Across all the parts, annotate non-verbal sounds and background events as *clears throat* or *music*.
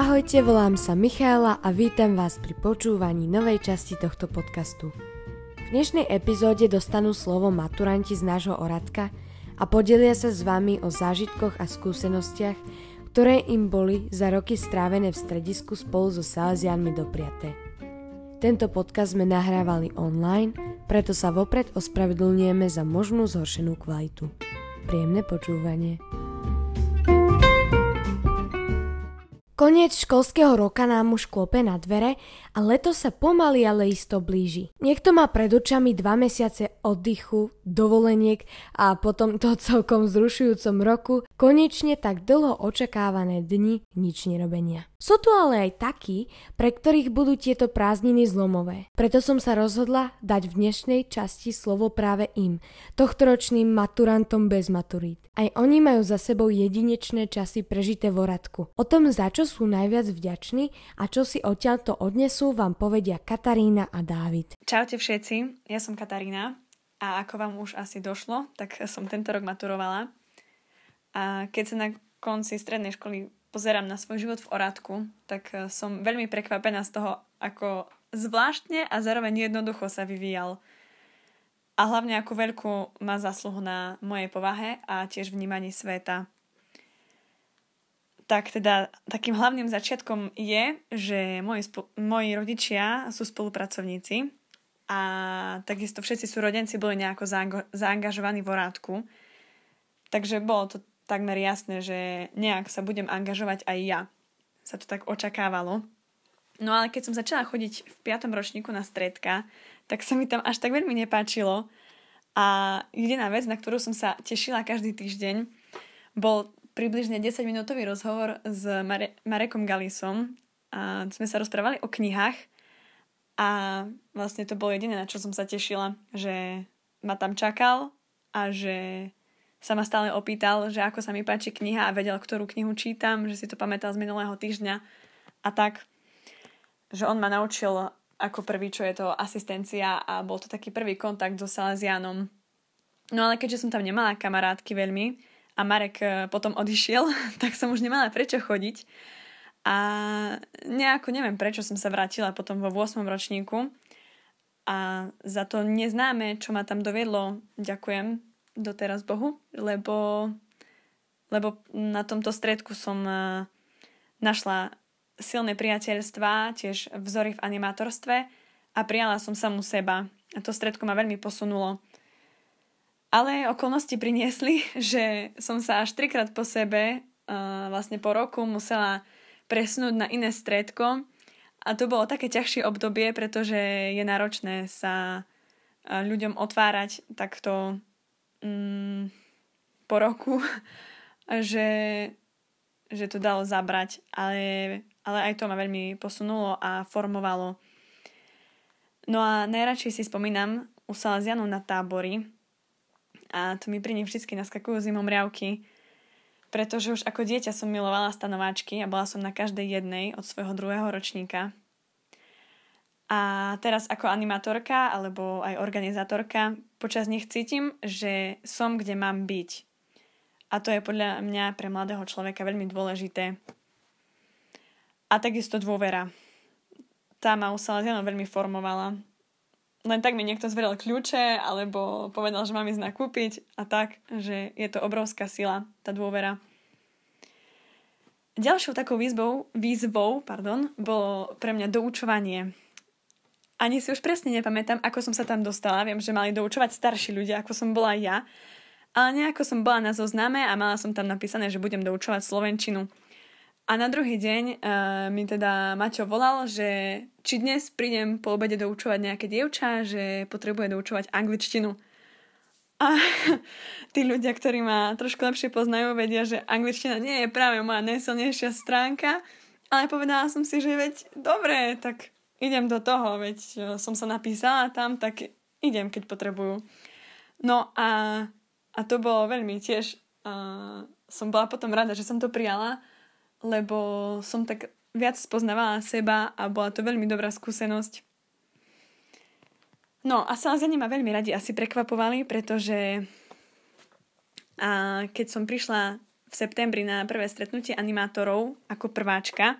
Ahojte, volám sa Michaela a vítam vás pri počúvaní novej časti tohto podcastu. V dnešnej epizóde dostanú slovo maturanti z nášho oradka a podelia sa s vami o zážitkoch a skúsenostiach, ktoré im boli za roky strávené v stredisku spolu so Salesianmi dopriaté. Tento podcast sme nahrávali online, preto sa vopred ospravedlňujeme za možnú zhoršenú kvalitu. Príjemné počúvanie. Koniec školského roka nám už klope na dvere a leto sa pomaly ale isto blíži. Niekto má pred očami dva mesiace oddychu, dovoleniek a potom to celkom zrušujúcom roku konečne tak dlho očakávané dni nič nerobenia. Sú tu ale aj takí, pre ktorých budú tieto prázdniny zlomové. Preto som sa rozhodla dať v dnešnej časti slovo práve im, tohtoročným maturantom bez maturít. Aj oni majú za sebou jedinečné časy prežité v Oradku. O tom, za čo sú najviac vďační a čo si odtiaľto odnesú, vám povedia Katarína a Dávid. Čaute všetci, ja som Katarína a ako vám už asi došlo, tak som tento rok maturovala. A keď sa na konci strednej školy pozerám na svoj život v Oradku, tak som veľmi prekvapená z toho, ako zvláštne a zároveň jednoducho sa vyvíjal. A hlavne ako veľkú má zasluhu na mojej povahe a tiež vnímaní sveta. Tak teda takým hlavným začiatkom je, že moji, spo- moji rodičia sú spolupracovníci a takisto všetci súrodenci boli nejako zaango- zaangažovaní v Orádku. Takže bolo to takmer jasné, že nejak sa budem angažovať aj ja. Sa to tak očakávalo. No ale keď som začala chodiť v 5. ročníku na stredka, tak sa mi tam až tak veľmi nepáčilo. A jediná vec, na ktorú som sa tešila každý týždeň, bol približne 10-minútový rozhovor s Mare- Marekom Galisom. A sme sa rozprávali o knihách a vlastne to bolo jediné, na čo som sa tešila, že ma tam čakal a že sa ma stále opýtal, že ako sa mi páči kniha a vedel, ktorú knihu čítam, že si to pamätal z minulého týždňa a tak, že on ma naučil ako prvý, čo je to asistencia a bol to taký prvý kontakt so Salesianom. No ale keďže som tam nemala kamarátky veľmi a Marek e, potom odišiel, *laughs* tak som už nemala prečo chodiť a nejako neviem, prečo som sa vrátila potom vo 8. ročníku a za to neznáme, čo ma tam dovedlo, ďakujem doteraz Bohu, lebo, lebo na tomto stredku som e, našla silné priateľstva, tiež vzory v animátorstve a prijala som samú seba. A to stredko ma veľmi posunulo. Ale okolnosti priniesli, *laughs* že som sa až trikrát po sebe, e, vlastne po roku, musela presnúť na iné stredko. A to bolo také ťažšie obdobie, pretože je náročné sa ľuďom otvárať takto mm, po roku, *laughs* že, že to dalo zabrať, ale, ale aj to ma veľmi posunulo a formovalo. No a najradšej si spomínam u Salesianu na tábory a to mi pri nich vždy naskakujú zimom riavky, pretože už ako dieťa som milovala stanováčky a bola som na každej jednej od svojho druhého ročníka. A teraz ako animatorka alebo aj organizátorka počas nich cítim, že som kde mám byť. A to je podľa mňa pre mladého človeka veľmi dôležité. A takisto dôvera. Tá ma u Salesianov veľmi formovala. Len tak mi niekto zveril kľúče alebo povedal, že mám ísť nakúpiť a tak, že je to obrovská sila, tá dôvera. Ďalšou takou výzvou, výzvou pardon, bolo pre mňa doučovanie ani si už presne nepamätám, ako som sa tam dostala. Viem, že mali doučovať starší ľudia, ako som bola ja. Ale nejako som bola na zozname a mala som tam napísané, že budem doučovať Slovenčinu. A na druhý deň uh, mi teda Maťo volal, že či dnes prídem po obede doučovať nejaké dievča, že potrebuje doučovať angličtinu. A *laughs* tí ľudia, ktorí ma trošku lepšie poznajú, vedia, že angličtina nie je práve moja najsilnejšia stránka, ale povedala som si, že veď dobre, tak idem do toho, veď e, som sa napísala tam, tak idem, keď potrebujú. No a, a to bolo veľmi tiež, uh, som bola potom rada, že som to prijala, lebo som tak viac spoznávala seba a bola to veľmi dobrá skúsenosť. No a Salesiani ma veľmi radi asi prekvapovali, pretože a keď som prišla v septembri na prvé stretnutie animátorov ako prváčka,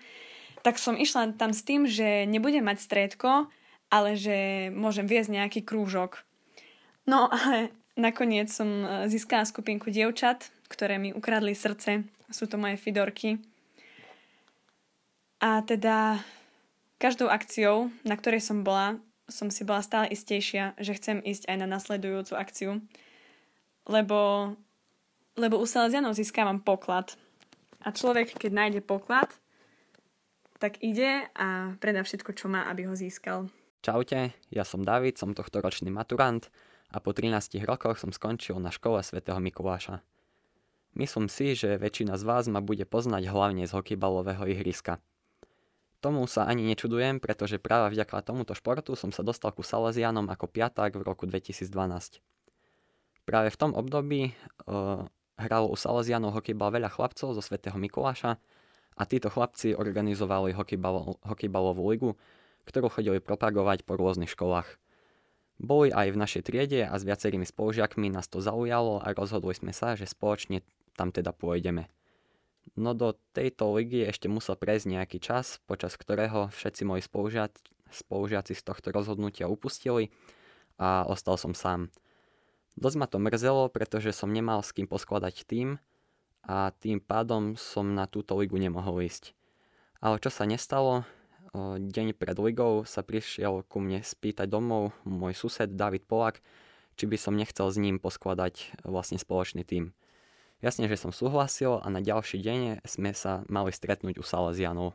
tak som išla tam s tým, že nebudem mať striedko, ale že môžem viesť nejaký krúžok. No ale nakoniec som e, získala skupinku dievčat, ktoré mi ukradli srdce. Sú to moje fidorky. A teda každou akciou, na ktorej som bola, som si bola stále istejšia, že chcem ísť aj na nasledujúcu akciu. Lebo, lebo u Salesianov získavam poklad. A človek, keď nájde poklad, tak ide a predá všetko, čo má, aby ho získal. Čaute, ja som David, som tohto ročný maturant a po 13 rokoch som skončil na škole svätého Mikuláša. Myslím si, že väčšina z vás ma bude poznať hlavne z hokejbalového ihriska. Tomu sa ani nečudujem, pretože práve vďaka tomuto športu som sa dostal ku Salesianom ako piaták v roku 2012. Práve v tom období uh, hralo u Salesianov hokejbal veľa chlapcov zo svätého Mikuláša a títo chlapci organizovali hokejbal, hokejbalovú ligu, ktorú chodili propagovať po rôznych školách. Boli aj v našej triede a s viacerými spolužiakmi nás to zaujalo a rozhodli sme sa, že spoločne tam teda pôjdeme. No do tejto ligy ešte musel prejsť nejaký čas, počas ktorého všetci moji spolužiaci, spolužiaci z tohto rozhodnutia upustili a ostal som sám. Dosť ma to mrzelo, pretože som nemal s kým poskladať tým a tým pádom som na túto ligu nemohol ísť. Ale čo sa nestalo, deň pred ligou sa prišiel ku mne spýtať domov môj sused David Polak, či by som nechcel s ním poskladať vlastne spoločný tým. Jasne, že som súhlasil a na ďalší deň sme sa mali stretnúť u Salesianov.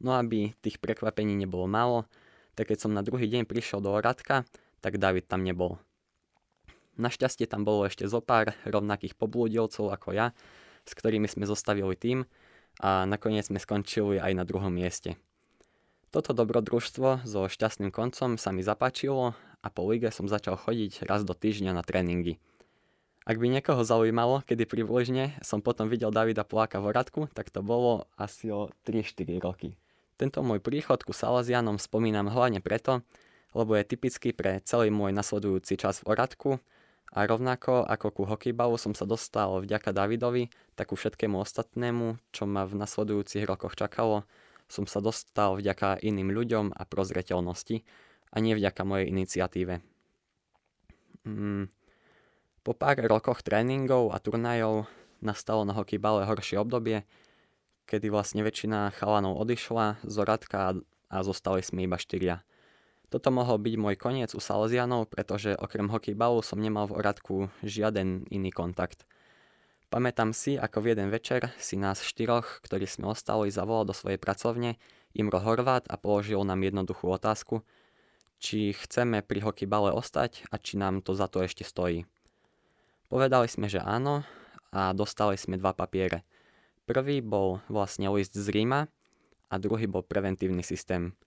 No aby tých prekvapení nebolo málo, tak keď som na druhý deň prišiel do Radka, tak David tam nebol. Našťastie tam bolo ešte zo pár rovnakých poblúdilcov ako ja, s ktorými sme zostavili tým a nakoniec sme skončili aj na druhom mieste. Toto dobrodružstvo so šťastným koncom sa mi zapáčilo a po lige som začal chodiť raz do týždňa na tréningy. Ak by niekoho zaujímalo, kedy približne som potom videl Davida Poláka v Oradku, tak to bolo asi o 3-4 roky. Tento môj príchod ku Salazianom spomínam hlavne preto, lebo je typický pre celý môj nasledujúci čas v Oradku a rovnako ako ku hokejbalu som sa dostal vďaka Davidovi, tak ku všetkému ostatnému, čo ma v nasledujúcich rokoch čakalo, som sa dostal vďaka iným ľuďom a prozreteľnosti a nie vďaka mojej iniciatíve. Mm. Po pár rokoch tréningov a turnajov nastalo na hokejbale horšie obdobie, kedy vlastne väčšina chalanov odišla z Oradka a zostali sme iba štyria. Toto mohol byť môj koniec u Salesianov, pretože okrem hokejbalu som nemal v Oradku žiaden iný kontakt. Pamätám si, ako v jeden večer si nás štyroch, ktorí sme ostali, zavolal do svojej pracovne Imro Horvát a položil nám jednoduchú otázku, či chceme pri hokejbale ostať a či nám to za to ešte stojí. Povedali sme, že áno a dostali sme dva papiere. Prvý bol vlastne list z Ríma a druhý bol preventívny systém.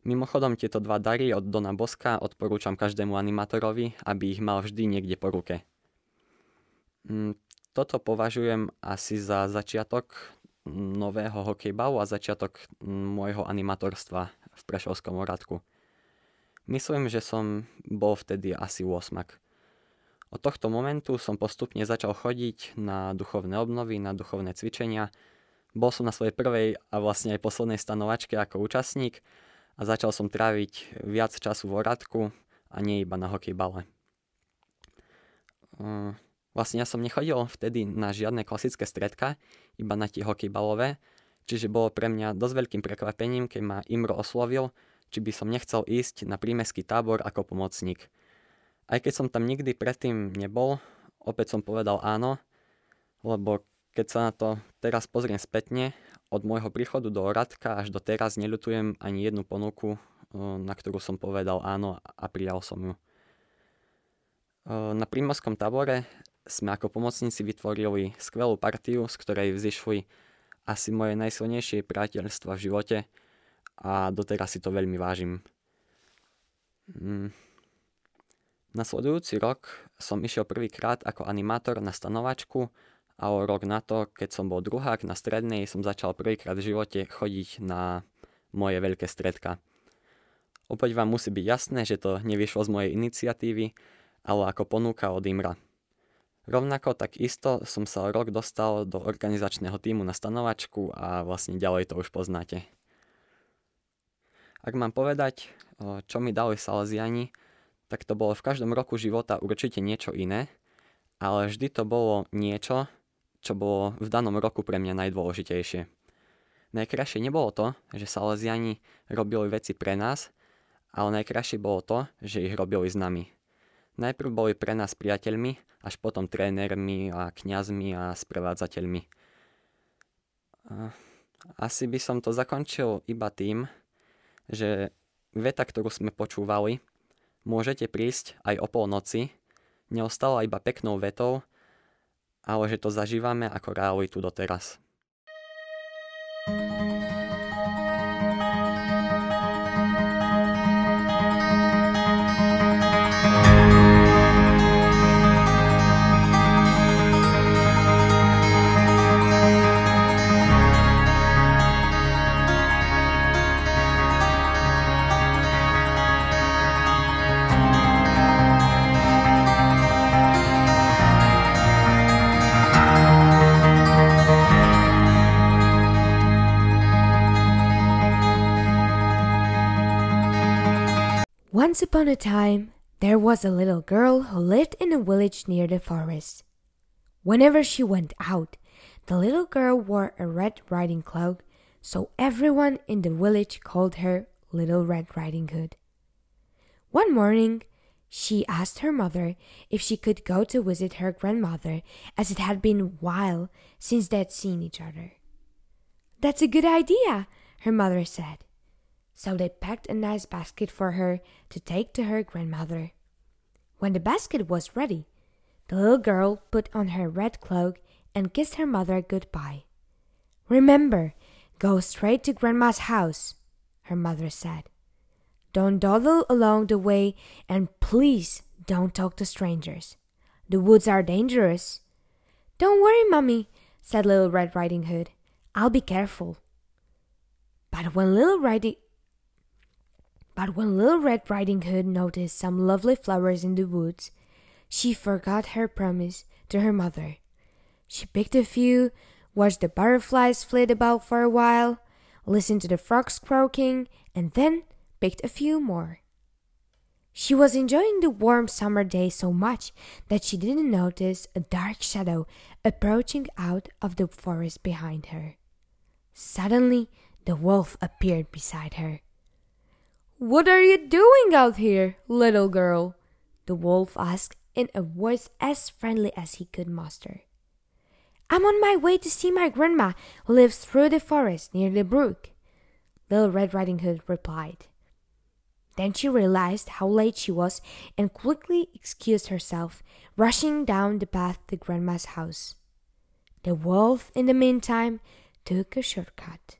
Mimochodom tieto dva dary od Dona Boska odporúčam každému animátorovi, aby ich mal vždy niekde po ruke. Mm, toto považujem asi za začiatok nového hokejbalu a začiatok môjho animatorstva v Prešovskom oradku. Myslím, že som bol vtedy asi 8. Od tohto momentu som postupne začal chodiť na duchovné obnovy, na duchovné cvičenia. Bol som na svojej prvej a vlastne aj poslednej stanovačke ako účastník a začal som tráviť viac času v oradku a nie iba na hokejbale. Vlastne ja som nechodil vtedy na žiadne klasické stredka, iba na tie hokejbalové, čiže bolo pre mňa dosť veľkým prekvapením, keď ma Imro oslovil, či by som nechcel ísť na prímeský tábor ako pomocník. Aj keď som tam nikdy predtým nebol, opäť som povedal áno, lebo keď sa na to teraz pozriem spätne, od môjho príchodu do Radka až do teraz neľutujem ani jednu ponuku, na ktorú som povedal áno a prijal som ju. Na prímorskom tábore sme ako pomocníci vytvorili skvelú partiu, z ktorej vzýšli asi moje najsilnejšie priateľstva v živote a doteraz si to veľmi vážim. Mm. Nasledujúci rok som išiel prvýkrát ako animátor na stanovačku a o rok na to, keď som bol druhák na strednej, som začal prvýkrát v živote chodiť na moje veľké stredka. Opäť vám musí byť jasné, že to nevyšlo z mojej iniciatívy, ale ako ponúka od Imra. Rovnako tak isto som sa rok dostal do organizačného týmu na stanovačku a vlastne ďalej to už poznáte. Ak mám povedať, čo mi dali Salesiani, tak to bolo v každom roku života určite niečo iné, ale vždy to bolo niečo, čo bolo v danom roku pre mňa najdôležitejšie. Najkrajšie nebolo to, že Salesiani robili veci pre nás, ale najkrajšie bolo to, že ich robili s nami. Najprv boli pre nás priateľmi, až potom trénermi a kňazmi a sprevádzateľmi. Asi by som to zakončil iba tým, že veta, ktorú sme počúvali, môžete prísť aj o polnoci, neostala iba peknou vetou, ale že to zažívame ako realitu doteraz. Once upon a time, there was a little girl who lived in a village near the forest. Whenever she went out, the little girl wore a red riding cloak, so everyone in the village called her Little Red Riding Hood. One morning, she asked her mother if she could go to visit her grandmother, as it had been a while since they had seen each other. That's a good idea, her mother said so they packed a nice basket for her to take to her grandmother. When the basket was ready, the little girl put on her red cloak and kissed her mother goodbye. Remember, go straight to Grandma's house, her mother said. Don't dawdle along the way, and please don't talk to strangers. The woods are dangerous. Don't worry, Mummy, said Little Red Riding Hood. I'll be careful. But when Little Riding but when Little Red Riding Hood noticed some lovely flowers in the woods, she forgot her promise to her mother. She picked a few, watched the butterflies flit about for a while, listened to the frogs croaking, and then picked a few more. She was enjoying the warm summer day so much that she didn't notice a dark shadow approaching out of the forest behind her. Suddenly, the wolf appeared beside her. What are you doing out here, little girl? The wolf asked in a voice as friendly as he could muster. I'm on my way to see my grandma who lives through the forest near the brook, Little Red Riding Hood replied. Then she realized how late she was and quickly excused herself, rushing down the path to Grandma's house. The wolf, in the meantime, took a shortcut.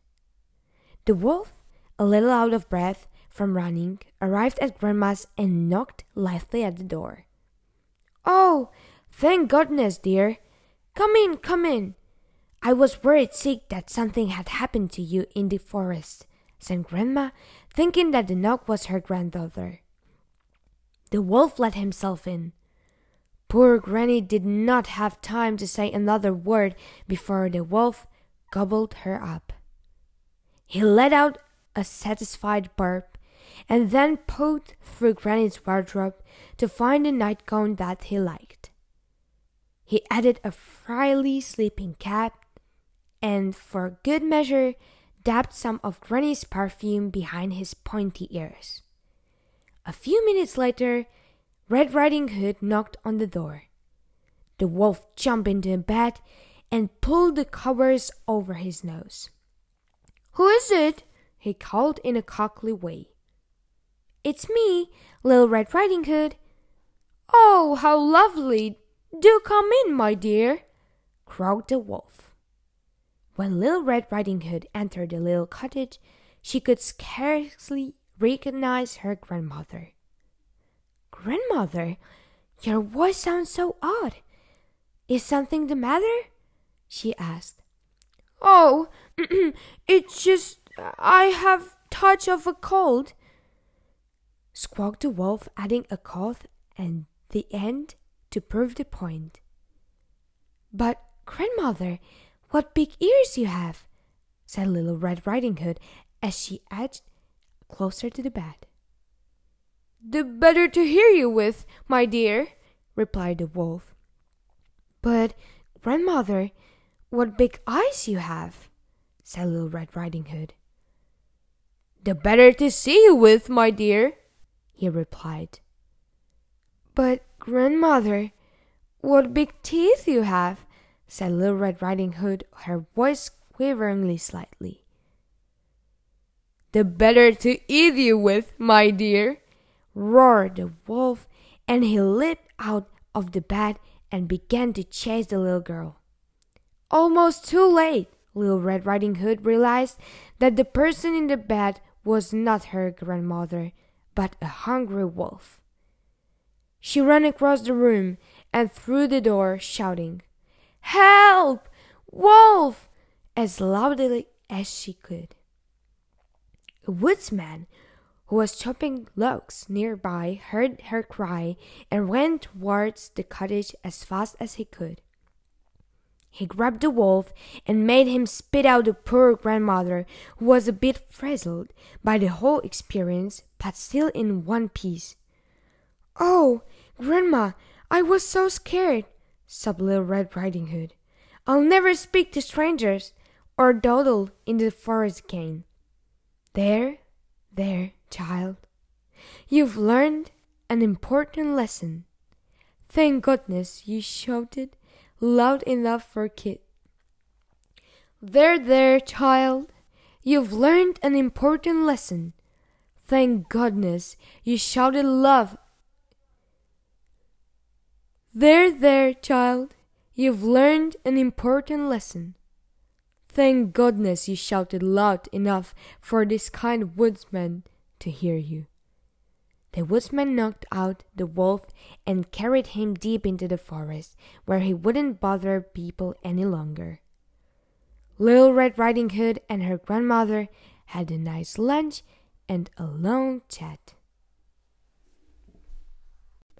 The wolf, a little out of breath, from running, arrived at Grandma's and knocked lightly at the door. Oh, thank goodness, dear. Come in, come in. I was worried sick that something had happened to you in the forest, said Grandma, thinking that the knock was her granddaughter. The wolf let himself in. Poor Granny did not have time to say another word before the wolf gobbled her up. He let out a satisfied burp and then poked through Granny's wardrobe to find a nightgown that he liked. He added a frilly sleeping cap and, for good measure, dabbed some of Granny's perfume behind his pointy ears. A few minutes later, Red Riding Hood knocked on the door. The wolf jumped into bed and pulled the covers over his nose. Who is it? he called in a cockly way. It's me, Little Red Riding Hood. Oh, how lovely! Do come in, my dear, croaked the wolf. When Little Red Riding Hood entered the little cottage, she could scarcely recognize her grandmother. Grandmother, your voice sounds so odd. Is something the matter? she asked. Oh, *clears throat* it's just I have touch of a cold, squawked the wolf, adding a cough and the end to prove the point. But, grandmother, what big ears you have, said Little Red Riding Hood as she edged closer to the bed. The better to hear you with, my dear, replied the wolf. But, grandmother, what big eyes you have, said Little Red Riding Hood. The better to see you with, my dear, he replied. But, grandmother, what big teeth you have, said Little Red Riding Hood, her voice quivering slightly. The better to eat you with, my dear, roared the wolf, and he leaped out of the bed and began to chase the little girl. Almost too late, Little Red Riding Hood realized that the person in the bed was not her grandmother, but a hungry wolf. She ran across the room and through the door, shouting, Help! Wolf! as loudly as she could. A woodsman who was chopping logs nearby heard her cry and went towards the cottage as fast as he could. He grabbed the wolf and made him spit out the poor grandmother, who was a bit frazzled by the whole experience, but still in one piece. Oh, Grandma, I was so scared, sobbed Little Red Riding Hood. I'll never speak to strangers or dawdle in the forest again. There, there, child. You've learned an important lesson. Thank goodness you shouted loud enough for Kit. There, there, child. You've learned an important lesson. Thank goodness you shouted love there, there, child, you've learned an important lesson. Thank goodness you shouted loud enough for this kind woodsman to hear you. The woodsman knocked out the wolf and carried him deep into the forest, where he wouldn't bother people any longer. Little Red Riding Hood and her grandmother had a nice lunch and a long chat.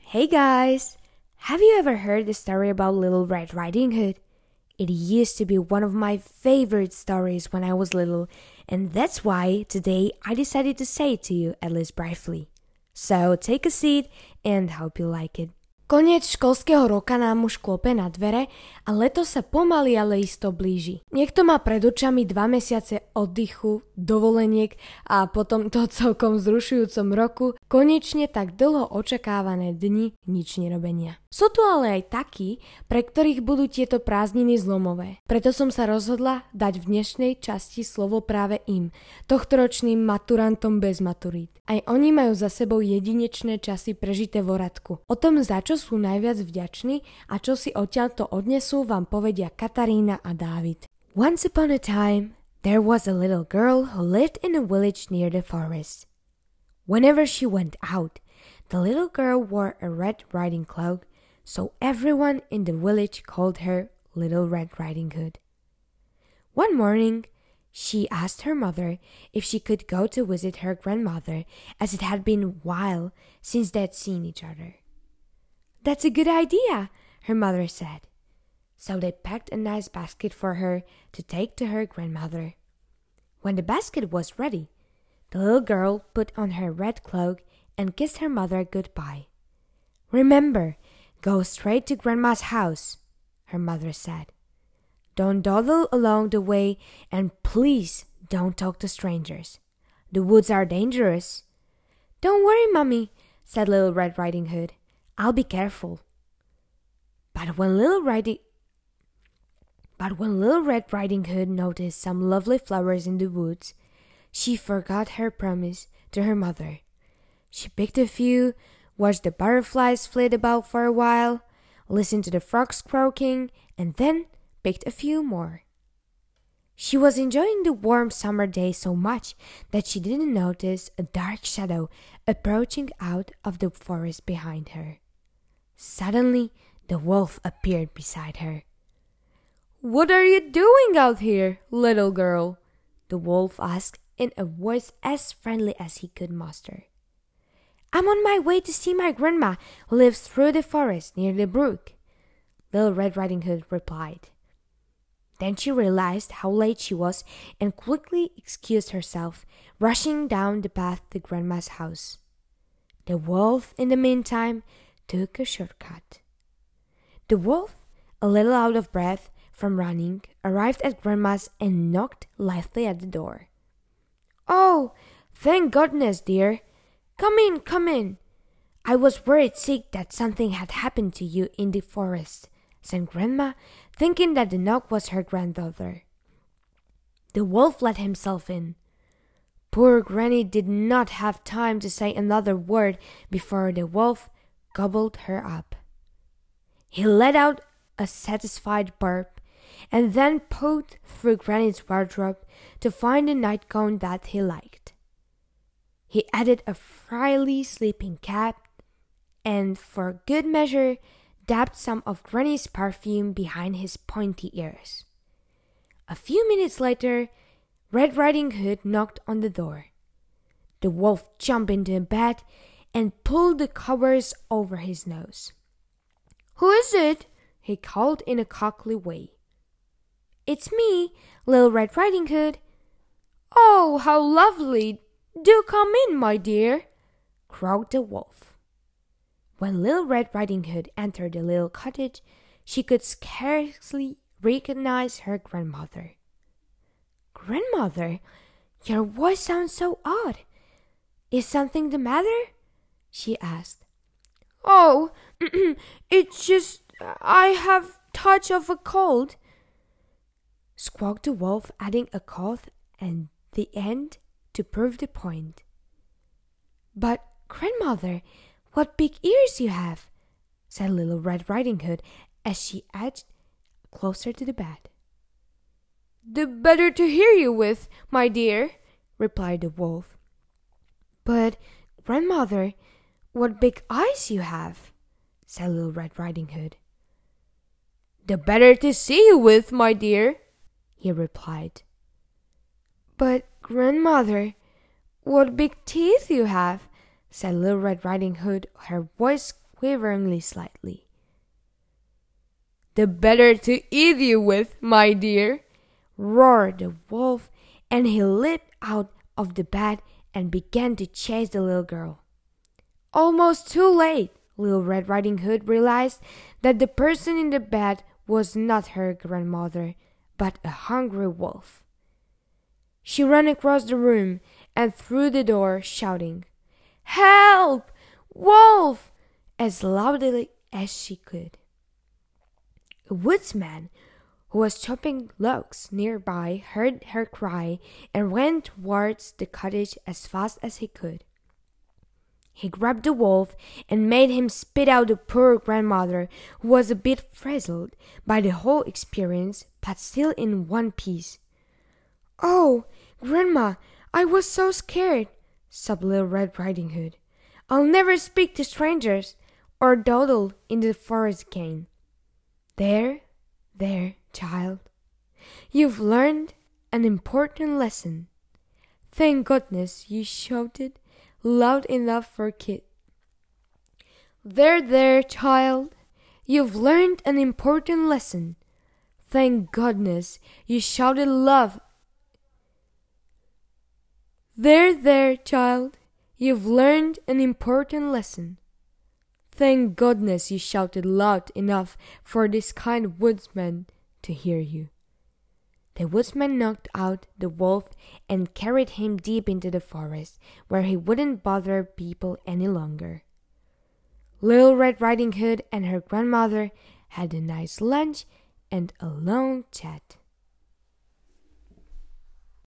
Hey guys! Have you ever heard the story about Little Red Riding Hood? It used to be one of my favorite stories when I was little, and that's why today I decided to say it to you at least briefly. So take a seat and hope you like it. Koniec školského roka nám už klope na dvere a leto sa pomaly ale isto blíži. Niekto má pred očami dva mesiace oddychu, dovoleniek a potom to celkom zrušujúcom roku konečne tak dlho očakávané dni nič nerobenia. Sú tu ale aj takí, pre ktorých budú tieto prázdniny zlomové. Preto som sa rozhodla dať v dnešnej časti slovo práve im, tohtoročným maturantom bez maturít. Aj oni majú za sebou jedinečné časy prežité v Oradku. O tom, za čo sú najviac vďační a čo si odtiaľto odnesú, vám povedia Katarína a Dávid. Once upon a time, there was a little girl who lived in a village near the forest. Whenever she went out, the little girl wore a red riding cloak so everyone in the village called her Little Red Riding Hood. One morning, she asked her mother if she could go to visit her grandmother, as it had been a while since they had seen each other. That's a good idea, her mother said. So they packed a nice basket for her to take to her grandmother. When the basket was ready, the little girl put on her red cloak and kissed her mother goodbye. Remember, Go straight to Grandma's house, her mother said. Don't dawdle along the way, and please don't talk to strangers. The woods are dangerous. Don't worry, Mummy, said Little Red Riding Hood. I'll be careful. But when Little Riding but when Little Red Riding Hood noticed some lovely flowers in the woods, she forgot her promise to her mother. She picked a few, watched the butterflies flit about for a while, listened to the frogs croaking, and then picked a few more. She was enjoying the warm summer day so much that she didn't notice a dark shadow approaching out of the forest behind her. Suddenly, the wolf appeared beside her. What are you doing out here, little girl? The wolf asked in a voice as friendly as he could muster. I'm on my way to see my grandma who lives through the forest near the brook. Little Red Riding Hood replied. Then she realized how late she was and quickly excused herself, rushing down the path to Grandma's house. The wolf, in the meantime, took a shortcut. The wolf, a little out of breath from running, arrived at Grandma's and knocked lightly at the door. Oh, thank goodness, dear. Come in, come in. I was worried sick that something had happened to you in the forest, said Grandma, thinking that the knock was her granddaughter. The wolf let himself in. Poor Granny did not have time to say another word before the wolf gobbled her up. He let out a satisfied burp and then poked through Granny's wardrobe to find a nightgown that he liked. He added a frilly sleeping cap and, for good measure, dabbed some of Granny's perfume behind his pointy ears. A few minutes later, Red Riding Hood knocked on the door. The wolf jumped into bed and pulled the covers over his nose. Who is it? he called in a cockly way. It's me, Little Red Riding Hood. Oh, how lovely! Do come in, my dear, croaked the wolf. When Little Red Riding Hood entered the little cottage, she could scarcely recognize her grandmother. Grandmother, your voice sounds so odd. Is something the matter? She asked. Oh, *clears throat* it's just I have touch of a cold, squawked the wolf, adding a cough and the end to prove the point. But, grandmother, what big ears you have, said Little Red Riding Hood as she edged closer to the bed. The better to hear you with, my dear, replied the wolf. But, grandmother, what big eyes you have, said Little Red Riding Hood. The better to see you with, my dear, he replied. But, grandmother, what big teeth you have, said Little Red Riding Hood, her voice quivering slightly. The better to eat you with, my dear, roared the wolf, and he leaped out of the bed and began to chase the little girl. Almost too late, Little Red Riding Hood realized that the person in the bed was not her grandmother, but a hungry wolf. She ran across the room and through the door, shouting, Help! Wolf! as loudly as she could. A woodsman who was chopping logs nearby heard her cry and ran towards the cottage as fast as he could. He grabbed the wolf and made him spit out the poor grandmother, who was a bit frazzled by the whole experience, but still in one piece. Oh, Grandma, I was so scared, sobbed Little Red Riding Hood. I'll never speak to strangers or dawdle in the forest again. There, there, child. You've learned an important lesson. Thank goodness you shouted loud enough for Kit. There, there, child. You've learned an important lesson. Thank goodness you shouted love there, there, child, you've learned an important lesson. Thank goodness you shouted loud enough for this kind woodsman to hear you. The woodsman knocked out the wolf and carried him deep into the forest, where he wouldn't bother people any longer. Little Red Riding Hood and her grandmother had a nice lunch and a long chat.